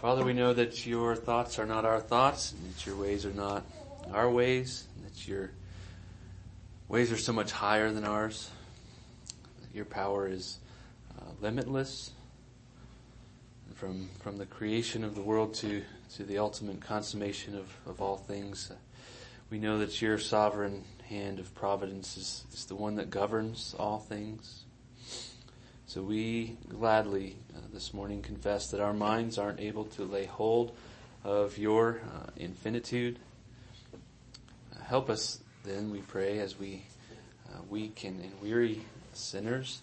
Father, we know that your thoughts are not our thoughts, and that your ways are not our ways, and that your ways are so much higher than ours. Your power is uh, limitless. And from, from the creation of the world to, to the ultimate consummation of, of all things, uh, we know that your sovereign hand of providence is, is the one that governs all things. So we gladly uh, this morning confess that our minds aren't able to lay hold of your uh, infinitude. Help us then, we pray, as we uh, weak and, and, weary sinners,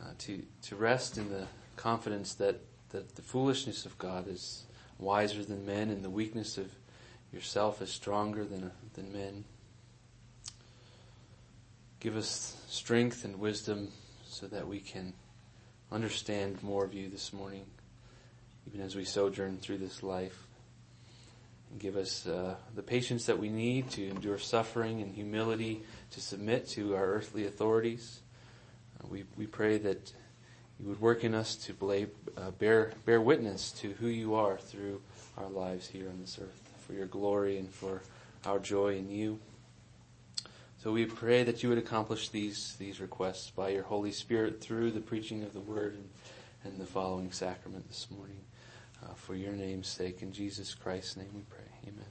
uh, to to rest in the confidence that that the foolishness of God is wiser than men, and the weakness of yourself is stronger than than men. Give us strength and wisdom so that we can understand more of you this morning, even as we sojourn through this life. Give us uh, the patience that we need to endure suffering and humility to submit to our earthly authorities. Uh, we, we pray that you would work in us to uh, bear, bear witness to who you are through our lives here on this earth, for your glory and for our joy in you. So we pray that you would accomplish these, these requests by your Holy Spirit through the preaching of the word and, and the following sacrament this morning. Uh, for your name's sake, in Jesus Christ's name we pray. Amen.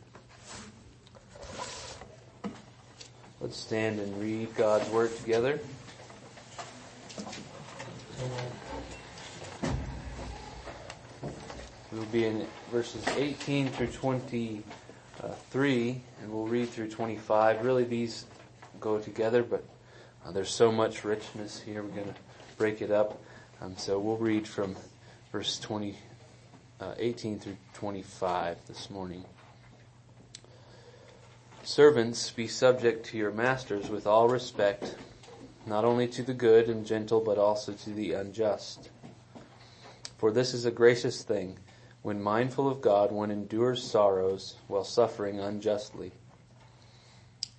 Let's stand and read God's word together. We'll be in verses 18 through 23, and we'll read through 25. Really, these go together, but uh, there's so much richness here. We're going to break it up. Um, so we'll read from verse 20, uh, 18 through 25 this morning. Servants, be subject to your masters with all respect, not only to the good and gentle, but also to the unjust. For this is a gracious thing. When mindful of God, one endures sorrows while suffering unjustly.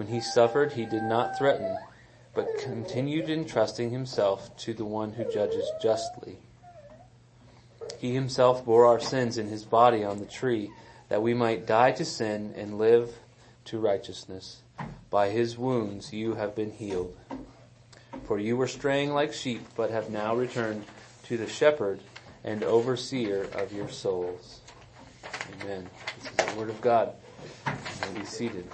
When he suffered, he did not threaten, but continued entrusting himself to the one who judges justly. He himself bore our sins in his body on the tree, that we might die to sin and live to righteousness. By his wounds you have been healed. For you were straying like sheep, but have now returned to the shepherd and overseer of your souls. Amen. This is the word of God. Be seated.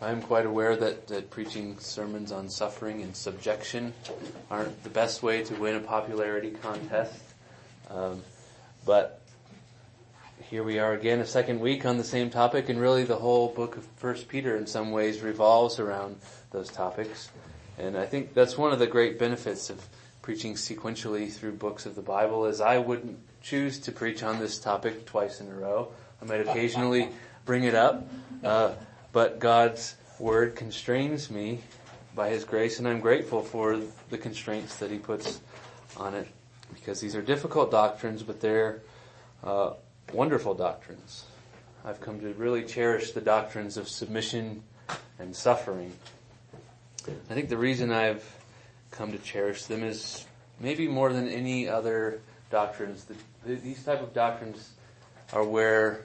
I'm quite aware that, that preaching sermons on suffering and subjection aren't the best way to win a popularity contest. Um, but here we are again, a second week on the same topic, and really the whole book of First Peter in some ways revolves around those topics. And I think that's one of the great benefits of preaching sequentially through books of the Bible is I wouldn't choose to preach on this topic twice in a row. I might occasionally bring it up, uh, but God's word constrains me by His grace, and I'm grateful for the constraints that He puts on it because these are difficult doctrines, but they're uh, wonderful doctrines. I've come to really cherish the doctrines of submission and suffering. I think the reason I've come to cherish them is maybe more than any other doctrines. The, these type of doctrines are where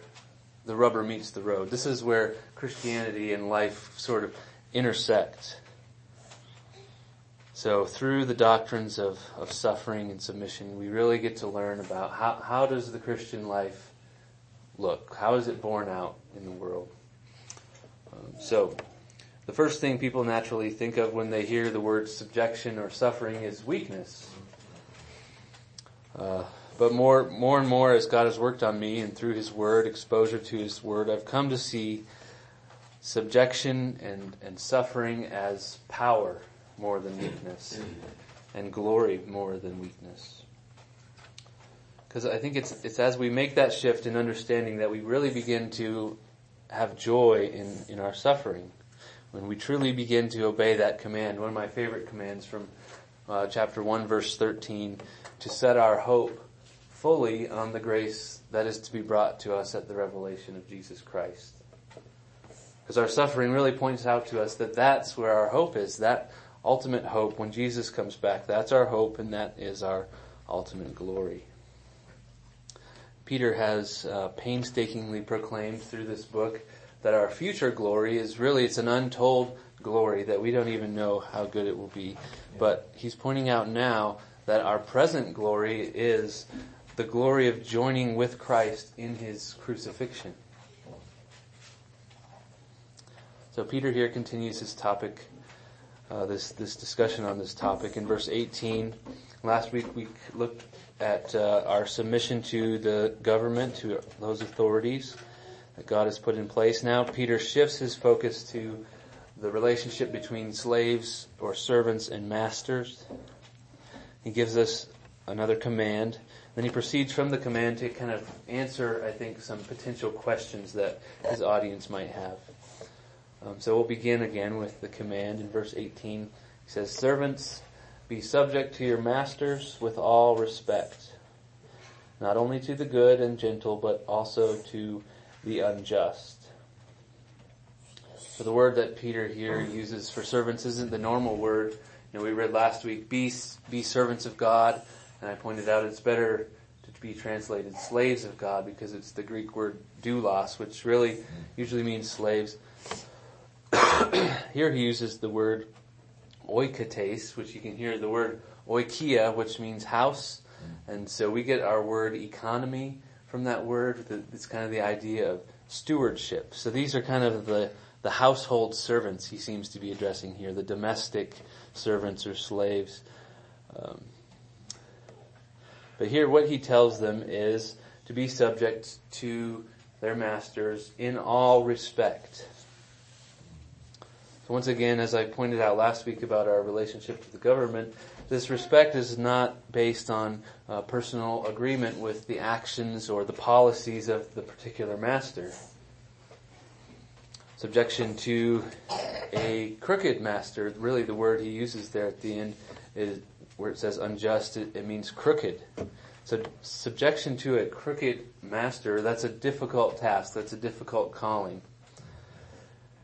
the rubber meets the road. This is where Christianity and life sort of intersect. So through the doctrines of, of suffering and submission, we really get to learn about how, how does the Christian life look? How is it borne out in the world? Um, so the first thing people naturally think of when they hear the word subjection or suffering is weakness. Uh, but more, more and more as God has worked on me and through His Word, exposure to His Word, I've come to see subjection and, and suffering as power more than weakness, and glory more than weakness. Because I think it's, it's as we make that shift in understanding that we really begin to have joy in, in our suffering. When we truly begin to obey that command, one of my favorite commands from uh, chapter 1 verse 13, to set our hope fully on the grace that is to be brought to us at the revelation of Jesus Christ. Because our suffering really points out to us that that's where our hope is. That ultimate hope when Jesus comes back. That's our hope and that is our ultimate glory. Peter has uh, painstakingly proclaimed through this book that our future glory is really, it's an untold glory that we don't even know how good it will be. But he's pointing out now that our present glory is the glory of joining with Christ in his crucifixion. So Peter here continues his topic, uh, this this discussion on this topic in verse 18. Last week we looked at uh, our submission to the government, to those authorities that God has put in place. Now Peter shifts his focus to the relationship between slaves or servants and masters. He gives us another command. Then he proceeds from the command to kind of answer, I think, some potential questions that his audience might have. Um, so we'll begin again with the command in verse 18. He says, Servants, be subject to your masters with all respect, not only to the good and gentle, but also to the unjust. So the word that Peter here uses for servants isn't the normal word. You know, we read last week, be, be servants of God, and I pointed out it's better to be translated slaves of God because it's the Greek word doulos, which really usually means slaves. here he uses the word oikotes, which you can hear the word oikia, which means house. And so we get our word economy from that word. It's kind of the idea of stewardship. So these are kind of the, the household servants he seems to be addressing here, the domestic servants or slaves. Um, but here what he tells them is to be subject to their masters in all respect. So once again, as I pointed out last week about our relationship to the government, this respect is not based on uh, personal agreement with the actions or the policies of the particular master. Subjection to a crooked master, really the word he uses there at the end is where it says unjust, it, it means crooked. So subjection to a crooked master, that's a difficult task, that's a difficult calling.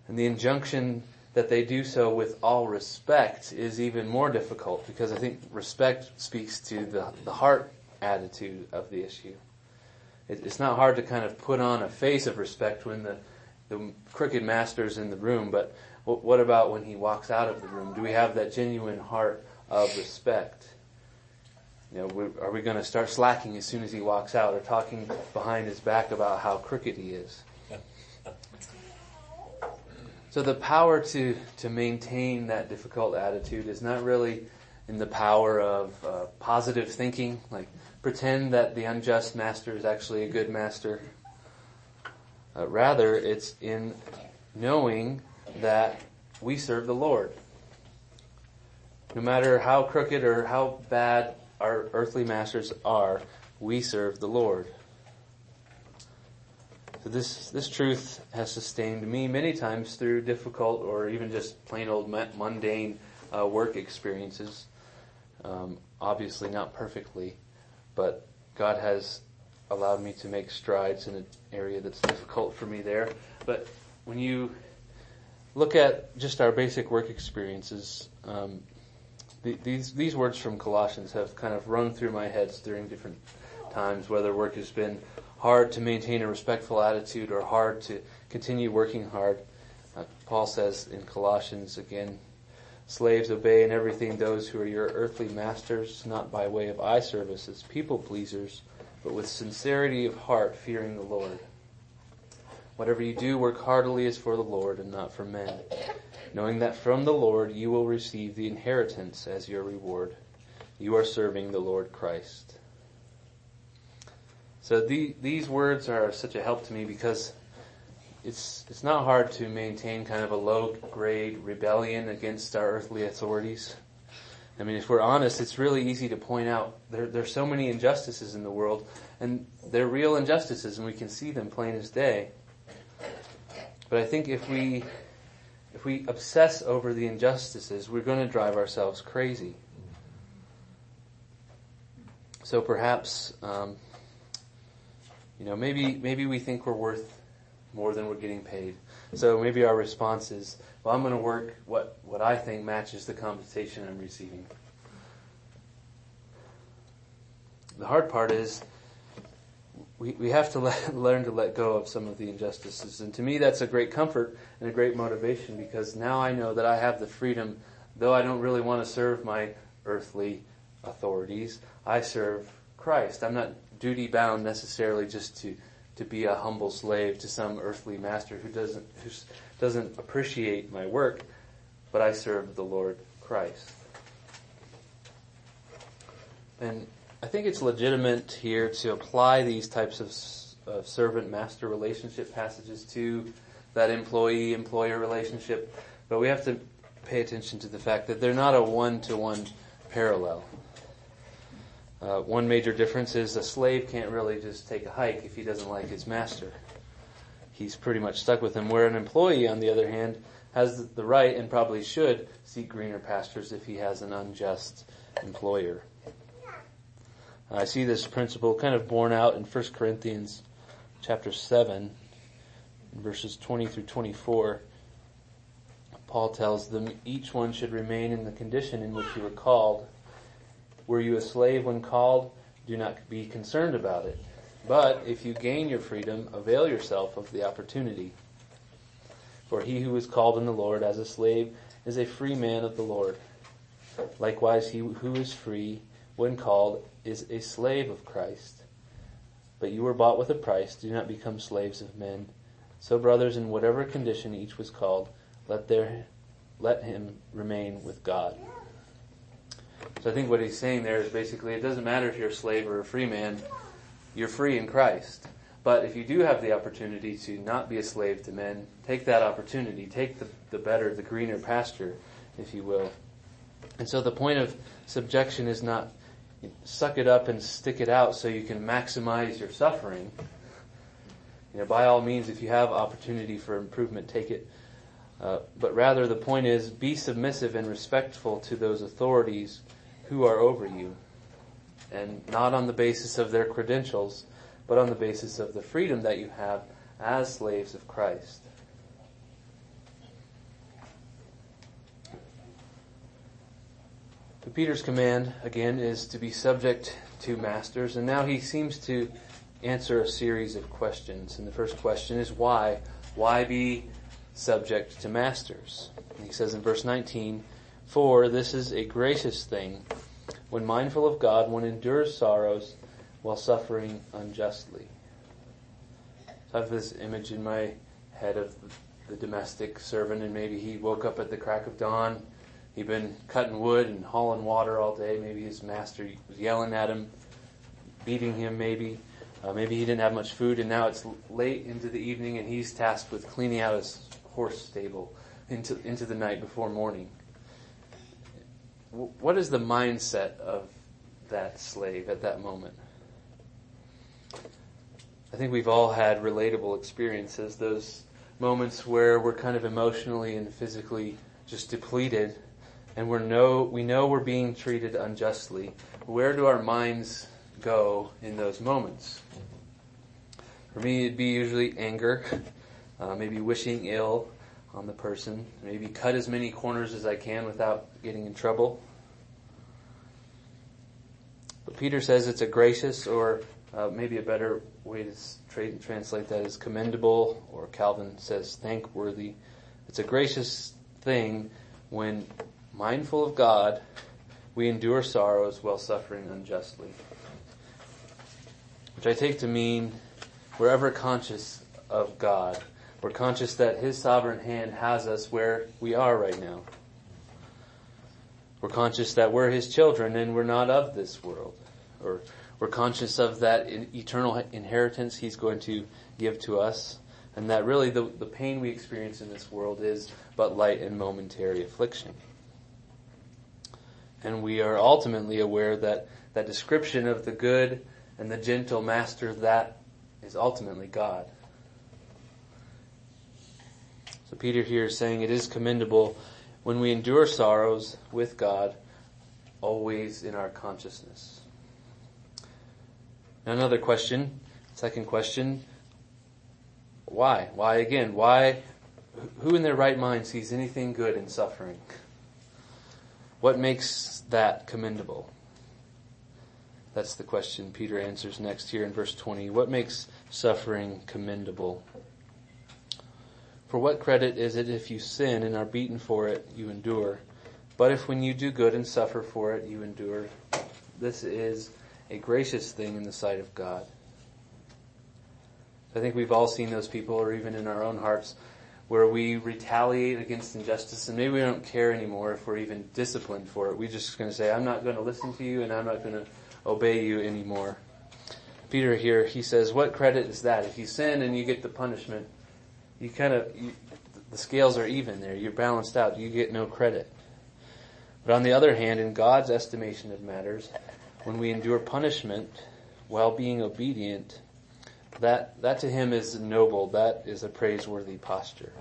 And the injunction that they do so with all respect is even more difficult because I think respect speaks to the, the heart attitude of the issue. It, it's not hard to kind of put on a face of respect when the, the crooked master's in the room, but what, what about when he walks out of the room? Do we have that genuine heart of respect? You know, are we going to start slacking as soon as he walks out or talking behind his back about how crooked he is? So the power to, to maintain that difficult attitude is not really in the power of uh, positive thinking, like pretend that the unjust master is actually a good master. Uh, rather, it's in knowing that we serve the Lord. No matter how crooked or how bad our earthly masters are, we serve the Lord. This, this truth has sustained me many times through difficult or even just plain old mundane uh, work experiences. Um, obviously not perfectly, but God has allowed me to make strides in an area that's difficult for me there. But when you look at just our basic work experiences, um, the, these these words from Colossians have kind of run through my heads during different times, whether work has been hard to maintain a respectful attitude or hard to continue working hard. Uh, Paul says in Colossians again, slaves obey in everything those who are your earthly masters, not by way of eye service as people pleasers, but with sincerity of heart, fearing the Lord. Whatever you do, work heartily as for the Lord and not for men, knowing that from the Lord you will receive the inheritance as your reward. You are serving the Lord Christ. So the, these words are such a help to me because it's, it's not hard to maintain kind of a low grade rebellion against our earthly authorities. I mean, if we're honest, it's really easy to point out there, there's so many injustices in the world, and they're real injustices, and we can see them plain as day. But I think if we if we obsess over the injustices, we're going to drive ourselves crazy. So perhaps, um, you know, maybe maybe we think we're worth more than we're getting paid. So maybe our response is, well, I'm going to work what, what I think matches the compensation I'm receiving. The hard part is we, we have to let, learn to let go of some of the injustices. And to me, that's a great comfort and a great motivation because now I know that I have the freedom, though I don't really want to serve my earthly authorities, I serve Christ. I'm not duty bound necessarily just to to be a humble slave to some earthly master who doesn't who doesn't appreciate my work, but I serve the Lord Christ. And I think it's legitimate here to apply these types of, of servant master relationship passages to that employee employer relationship, but we have to pay attention to the fact that they're not a one to one parallel. Uh, one major difference is a slave can't really just take a hike if he doesn't like his master. He's pretty much stuck with him. Where an employee, on the other hand, has the right and probably should seek greener pastures if he has an unjust employer. I see this principle kind of borne out in 1 Corinthians chapter 7, verses 20 through 24. Paul tells them each one should remain in the condition in which you were called were you a slave when called? Do not be concerned about it. But if you gain your freedom, avail yourself of the opportunity. For he who is called in the Lord as a slave is a free man of the Lord. Likewise, he who is free when called is a slave of Christ. But you were bought with a price. Do not become slaves of men. So, brothers, in whatever condition each was called, let there, let him remain with God. So I think what he's saying there is basically it doesn't matter if you're a slave or a free man, you're free in Christ. But if you do have the opportunity to not be a slave to men, take that opportunity. Take the, the better, the greener pasture, if you will. And so the point of subjection is not suck it up and stick it out so you can maximize your suffering. You know, by all means, if you have opportunity for improvement, take it. Uh, but rather, the point is be submissive and respectful to those authorities who are over you. And not on the basis of their credentials, but on the basis of the freedom that you have as slaves of Christ. Peter's command, again, is to be subject to masters, and now he seems to answer a series of questions. And the first question is why? Why be subject to masters? And he says in verse 19, For this is a gracious thing when mindful of God, one endures sorrows while suffering unjustly. So I have this image in my head of the domestic servant, and maybe he woke up at the crack of dawn. He'd been cutting wood and hauling water all day. Maybe his master was yelling at him, beating him, maybe. Uh, maybe he didn't have much food, and now it's late into the evening, and he's tasked with cleaning out his horse stable into, into the night before morning what is the mindset of that slave at that moment? I think we've all had relatable experiences, those moments where we're kind of emotionally and physically just depleted and we're know, we know we're being treated unjustly. Where do our minds go in those moments? For me, it'd be usually anger, uh, maybe wishing ill, on the person. Maybe cut as many corners as I can without getting in trouble. But Peter says it's a gracious, or uh, maybe a better way to tra- translate that is commendable, or Calvin says thankworthy. It's a gracious thing when, mindful of God, we endure sorrows while suffering unjustly. Which I take to mean we're ever conscious of God we're conscious that His sovereign hand has us where we are right now. We're conscious that we're His children and we're not of this world. Or we're conscious of that eternal inheritance He's going to give to us. and that really the, the pain we experience in this world is but light and momentary affliction. And we are ultimately aware that that description of the good and the gentle master, that is ultimately God. So Peter here is saying it is commendable when we endure sorrows with God, always in our consciousness. Now another question, second question, why? Why again? Why? Who in their right mind sees anything good in suffering? What makes that commendable? That's the question Peter answers next here in verse 20. What makes suffering commendable? For what credit is it if you sin and are beaten for it, you endure? But if when you do good and suffer for it, you endure, this is a gracious thing in the sight of God. I think we've all seen those people, or even in our own hearts, where we retaliate against injustice and maybe we don't care anymore if we're even disciplined for it. We're just going to say, I'm not going to listen to you and I'm not going to obey you anymore. Peter here, he says, what credit is that? If you sin and you get the punishment, you kind of, you, the scales are even there. You're balanced out. You get no credit. But on the other hand, in God's estimation of matters, when we endure punishment while being obedient, that, that to him is noble. That is a praiseworthy posture.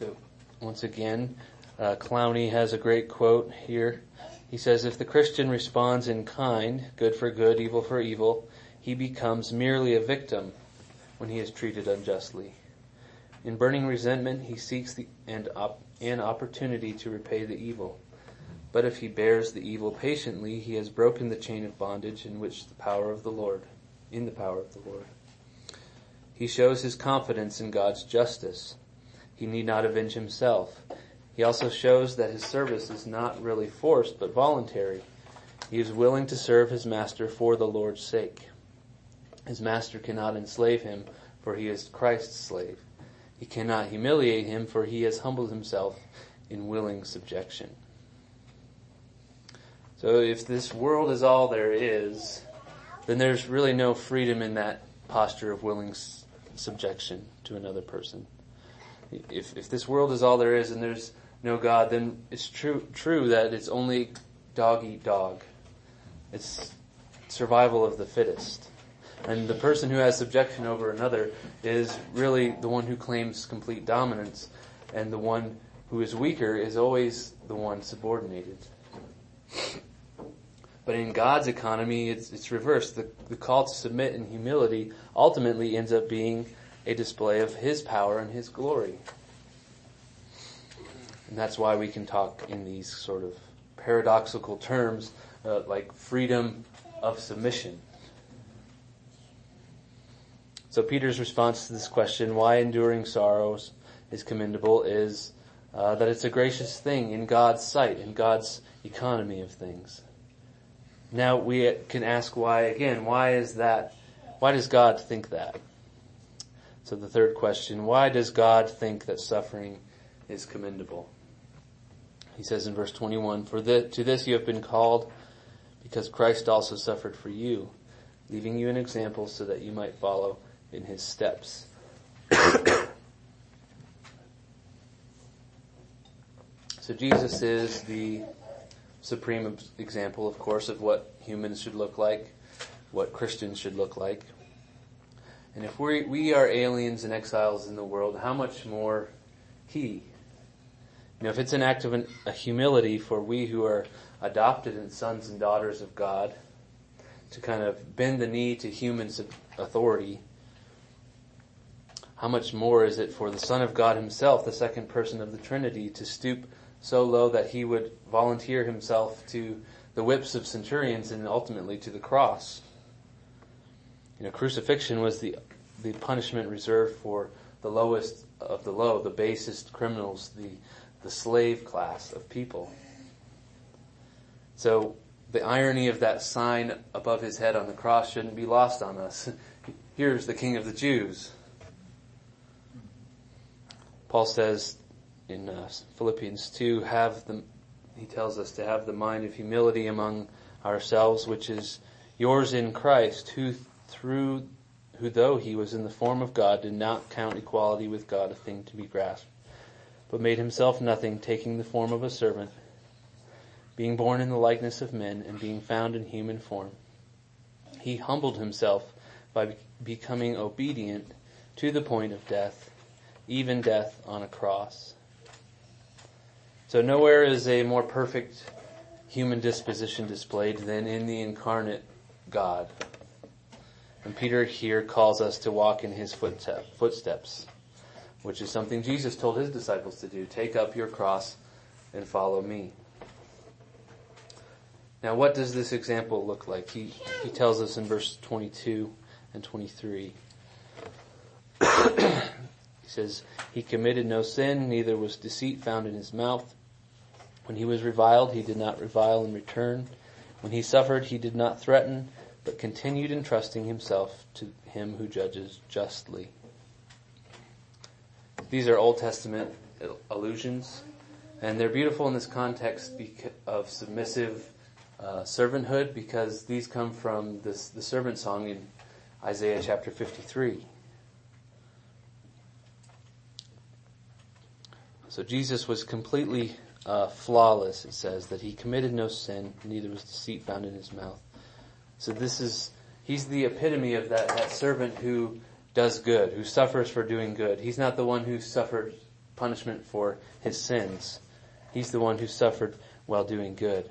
So, once again, uh, Clowney has a great quote here. He says, if the Christian responds in kind, good for good, evil for evil, he becomes merely a victim when he is treated unjustly. In burning resentment, he seeks the, and op, an opportunity to repay the evil. But if he bears the evil patiently, he has broken the chain of bondage in which the power of the Lord in the power of the Lord. He shows his confidence in God's justice. He need not avenge himself. He also shows that his service is not really forced, but voluntary. He is willing to serve his master for the Lord's sake. His master cannot enslave him, for he is Christ's slave. He cannot humiliate him, for he has humbled himself in willing subjection. So if this world is all there is, then there's really no freedom in that posture of willing subjection to another person. If, if this world is all there is and there's no God, then it's true, true that it's only dog eat dog. It's survival of the fittest. And the person who has subjection over another is really the one who claims complete dominance, and the one who is weaker is always the one subordinated. But in God's economy, it's, it's reversed. The, the call to submit in humility ultimately ends up being a display of His power and His glory. And that's why we can talk in these sort of paradoxical terms, uh, like freedom of submission. So Peter's response to this question, why enduring sorrows is commendable, is uh, that it's a gracious thing in God's sight, in God's economy of things. Now we can ask why again, why is that, why does God think that? So the third question, why does God think that suffering is commendable? He says in verse 21, for the, to this you have been called because Christ also suffered for you, leaving you an example so that you might follow in his steps. so Jesus is the supreme example, of course, of what humans should look like, what Christians should look like. And if we we are aliens and exiles in the world, how much more He? You know, if it's an act of an, a humility for we who are adopted and sons and daughters of God to kind of bend the knee to human authority, how much more is it for the Son of God Himself, the second person of the Trinity, to stoop so low that he would volunteer himself to the whips of centurions and ultimately to the cross. You know, crucifixion was the, the punishment reserved for the lowest of the low, the basest criminals, the, the slave class of people. So the irony of that sign above his head on the cross shouldn't be lost on us. Here's the King of the Jews. Paul says, in uh, Philippians 2 have the, he tells us to have the mind of humility among ourselves, which is yours in Christ, who through, who though he was in the form of God did not count equality with God a thing to be grasped, but made himself nothing, taking the form of a servant, being born in the likeness of men and being found in human form. He humbled himself by becoming obedient to the point of death, even death on a cross. So nowhere is a more perfect human disposition displayed than in the incarnate God. And Peter here calls us to walk in his footsteps, which is something Jesus told his disciples to do. Take up your cross and follow me. Now what does this example look like? He, he tells us in verse 22 and 23. says, He committed no sin, neither was deceit found in his mouth. When he was reviled, he did not revile in return. When he suffered, he did not threaten, but continued entrusting himself to him who judges justly. These are Old Testament allusions, and they're beautiful in this context of submissive uh, servanthood because these come from this, the servant song in Isaiah chapter 53. So Jesus was completely uh, flawless, it says, that he committed no sin, neither was deceit found in his mouth. So this is, he's the epitome of that, that servant who does good, who suffers for doing good. He's not the one who suffered punishment for his sins. He's the one who suffered while doing good.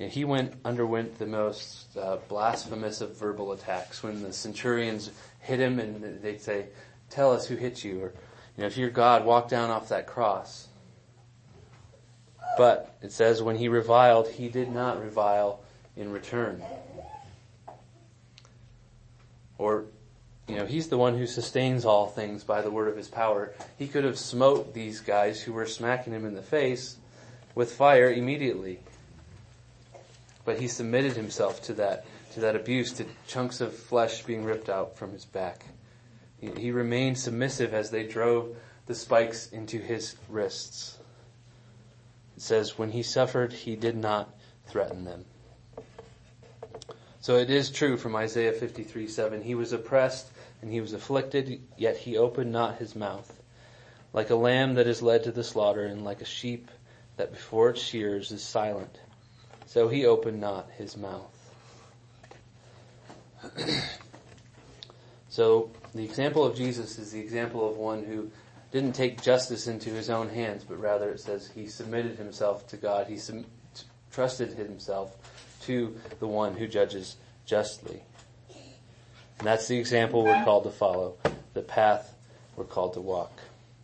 Know, he went, underwent the most uh, blasphemous of verbal attacks when the centurions hit him and they'd say, tell us who hit you, or, you know, if you're God, walk down off that cross. But it says when he reviled, he did not revile in return. Or, you know, he's the one who sustains all things by the word of his power. He could have smote these guys who were smacking him in the face with fire immediately. But he submitted himself to that, to that abuse, to chunks of flesh being ripped out from his back. He, remained submissive as they drove the spikes into his wrists. It says, when he suffered, he did not threaten them. So it is true from Isaiah 53, 7. He was oppressed and he was afflicted, yet he opened not his mouth. Like a lamb that is led to the slaughter and like a sheep that before its shears is silent. So he opened not his mouth. so the example of Jesus is the example of one who didn't take justice into his own hands, but rather it says he submitted himself to God. He sum- trusted himself to the one who judges justly. And that's the example we're called to follow, the path we're called to walk.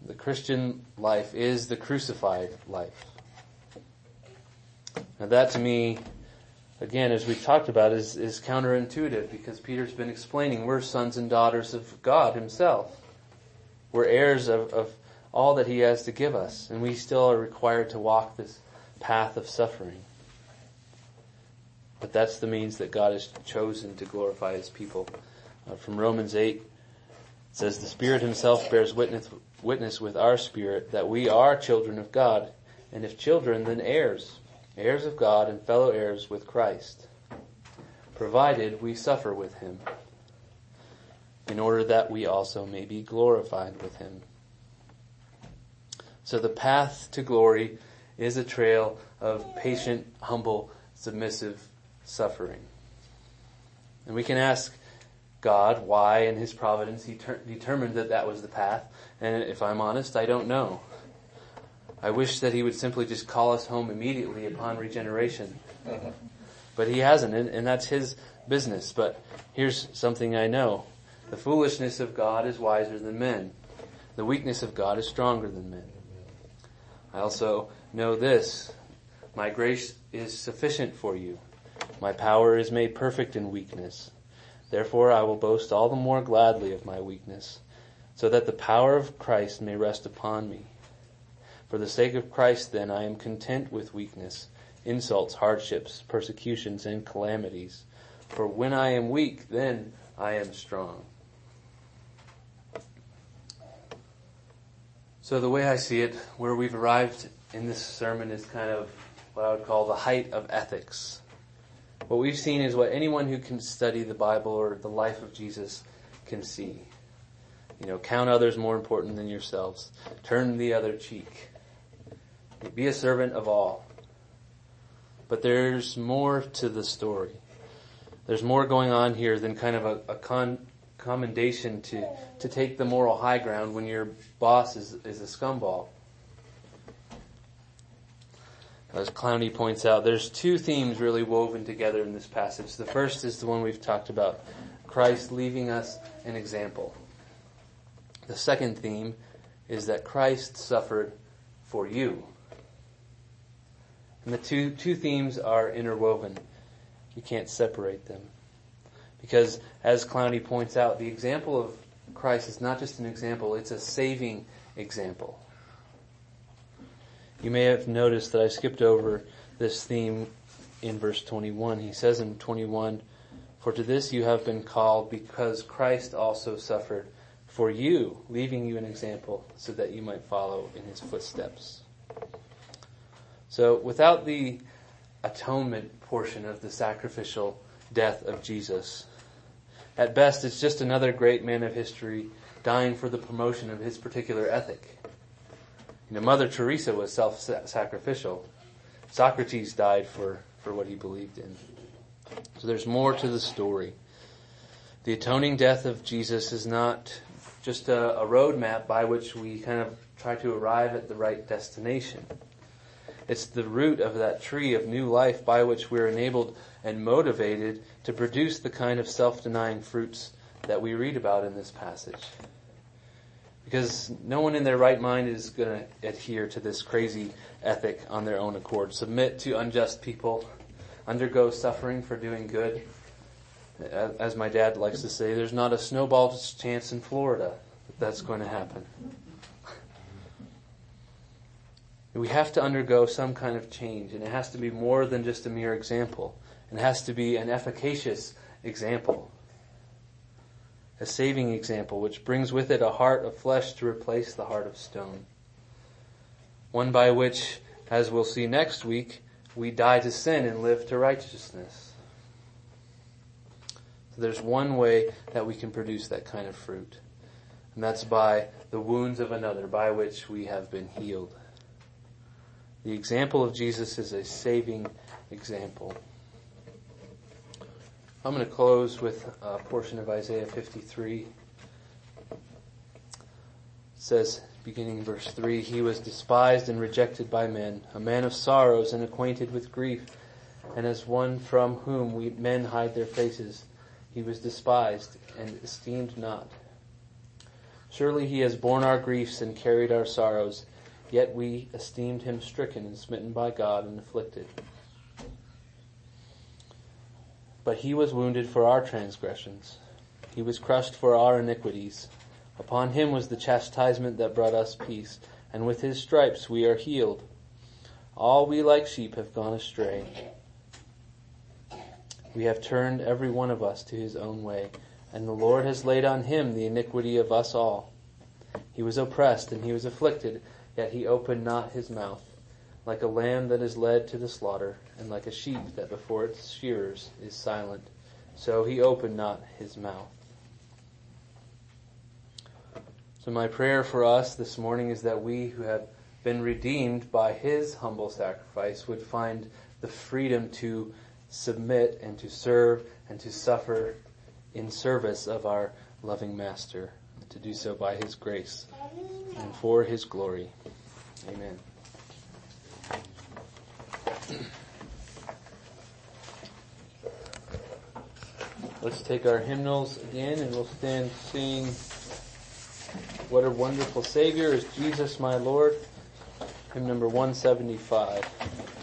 The Christian life is the crucified life. Now that to me, again, as we've talked about, is, is counterintuitive because Peter's been explaining we're sons and daughters of God himself. We're heirs of, of all that he has to give us, and we still are required to walk this path of suffering. But that's the means that God has chosen to glorify his people. Uh, from Romans 8, it says, The Spirit himself bears witness, witness with our spirit that we are children of God, and if children, then heirs, heirs of God and fellow heirs with Christ, provided we suffer with him in order that we also may be glorified with him. So the path to glory is a trail of patient, humble, submissive suffering. And we can ask God why in His providence He ter- determined that that was the path. And if I'm honest, I don't know. I wish that He would simply just call us home immediately upon regeneration. Uh-huh. But He hasn't, and, and that's His business. But here's something I know. The foolishness of God is wiser than men. The weakness of God is stronger than men. I also know this. My grace is sufficient for you. My power is made perfect in weakness. Therefore I will boast all the more gladly of my weakness, so that the power of Christ may rest upon me. For the sake of Christ then I am content with weakness, insults, hardships, persecutions, and calamities. For when I am weak, then I am strong. So the way I see it, where we've arrived in this sermon is kind of what I would call the height of ethics. What we've seen is what anyone who can study the Bible or the life of Jesus can see. You know, count others more important than yourselves. Turn the other cheek. Be a servant of all. But there's more to the story. There's more going on here than kind of a, a con, commendation to, to take the moral high ground when your boss is, is a scumball. As Clowney points out, there's two themes really woven together in this passage. The first is the one we've talked about, Christ leaving us an example. The second theme is that Christ suffered for you. And the two, two themes are interwoven. You can't separate them. Because as Clowney points out, the example of Christ is not just an example, it's a saving example. You may have noticed that I skipped over this theme in verse 21. He says in 21, For to this you have been called because Christ also suffered for you, leaving you an example so that you might follow in his footsteps. So without the atonement portion of the sacrificial death of Jesus, at best it's just another great man of history dying for the promotion of his particular ethic. You know, Mother Teresa was self-sacrificial. Socrates died for, for what he believed in. So there's more to the story. The atoning death of Jesus is not just a, a roadmap by which we kind of try to arrive at the right destination. It's the root of that tree of new life by which we're enabled and motivated to produce the kind of self-denying fruits that we read about in this passage. Because no one in their right mind is going to adhere to this crazy ethic on their own accord. Submit to unjust people, undergo suffering for doing good. As my dad likes to say, there's not a snowball's chance in Florida that that's going to happen. We have to undergo some kind of change, and it has to be more than just a mere example. It has to be an efficacious example. A saving example, which brings with it a heart of flesh to replace the heart of stone. One by which, as we'll see next week, we die to sin and live to righteousness. So there's one way that we can produce that kind of fruit. And that's by the wounds of another by which we have been healed. The example of Jesus is a saving example. I'm going to close with a portion of Isaiah 53. It says, beginning in verse 3, He was despised and rejected by men, a man of sorrows and acquainted with grief, and as one from whom we, men hide their faces. He was despised and esteemed not. Surely he has borne our griefs and carried our sorrows. Yet we esteemed him stricken and smitten by God and afflicted. But he was wounded for our transgressions. He was crushed for our iniquities. Upon him was the chastisement that brought us peace, and with his stripes we are healed. All we like sheep have gone astray. We have turned every one of us to his own way, and the Lord has laid on him the iniquity of us all. He was oppressed and he was afflicted, Yet he opened not his mouth, like a lamb that is led to the slaughter, and like a sheep that before its shearers is silent. So he opened not his mouth. So my prayer for us this morning is that we who have been redeemed by his humble sacrifice would find the freedom to submit and to serve and to suffer in service of our loving master, to do so by his grace and for his glory. Amen. Let's take our hymnals again and we'll stand sing What a Wonderful Savior is Jesus my Lord, hymn number 175.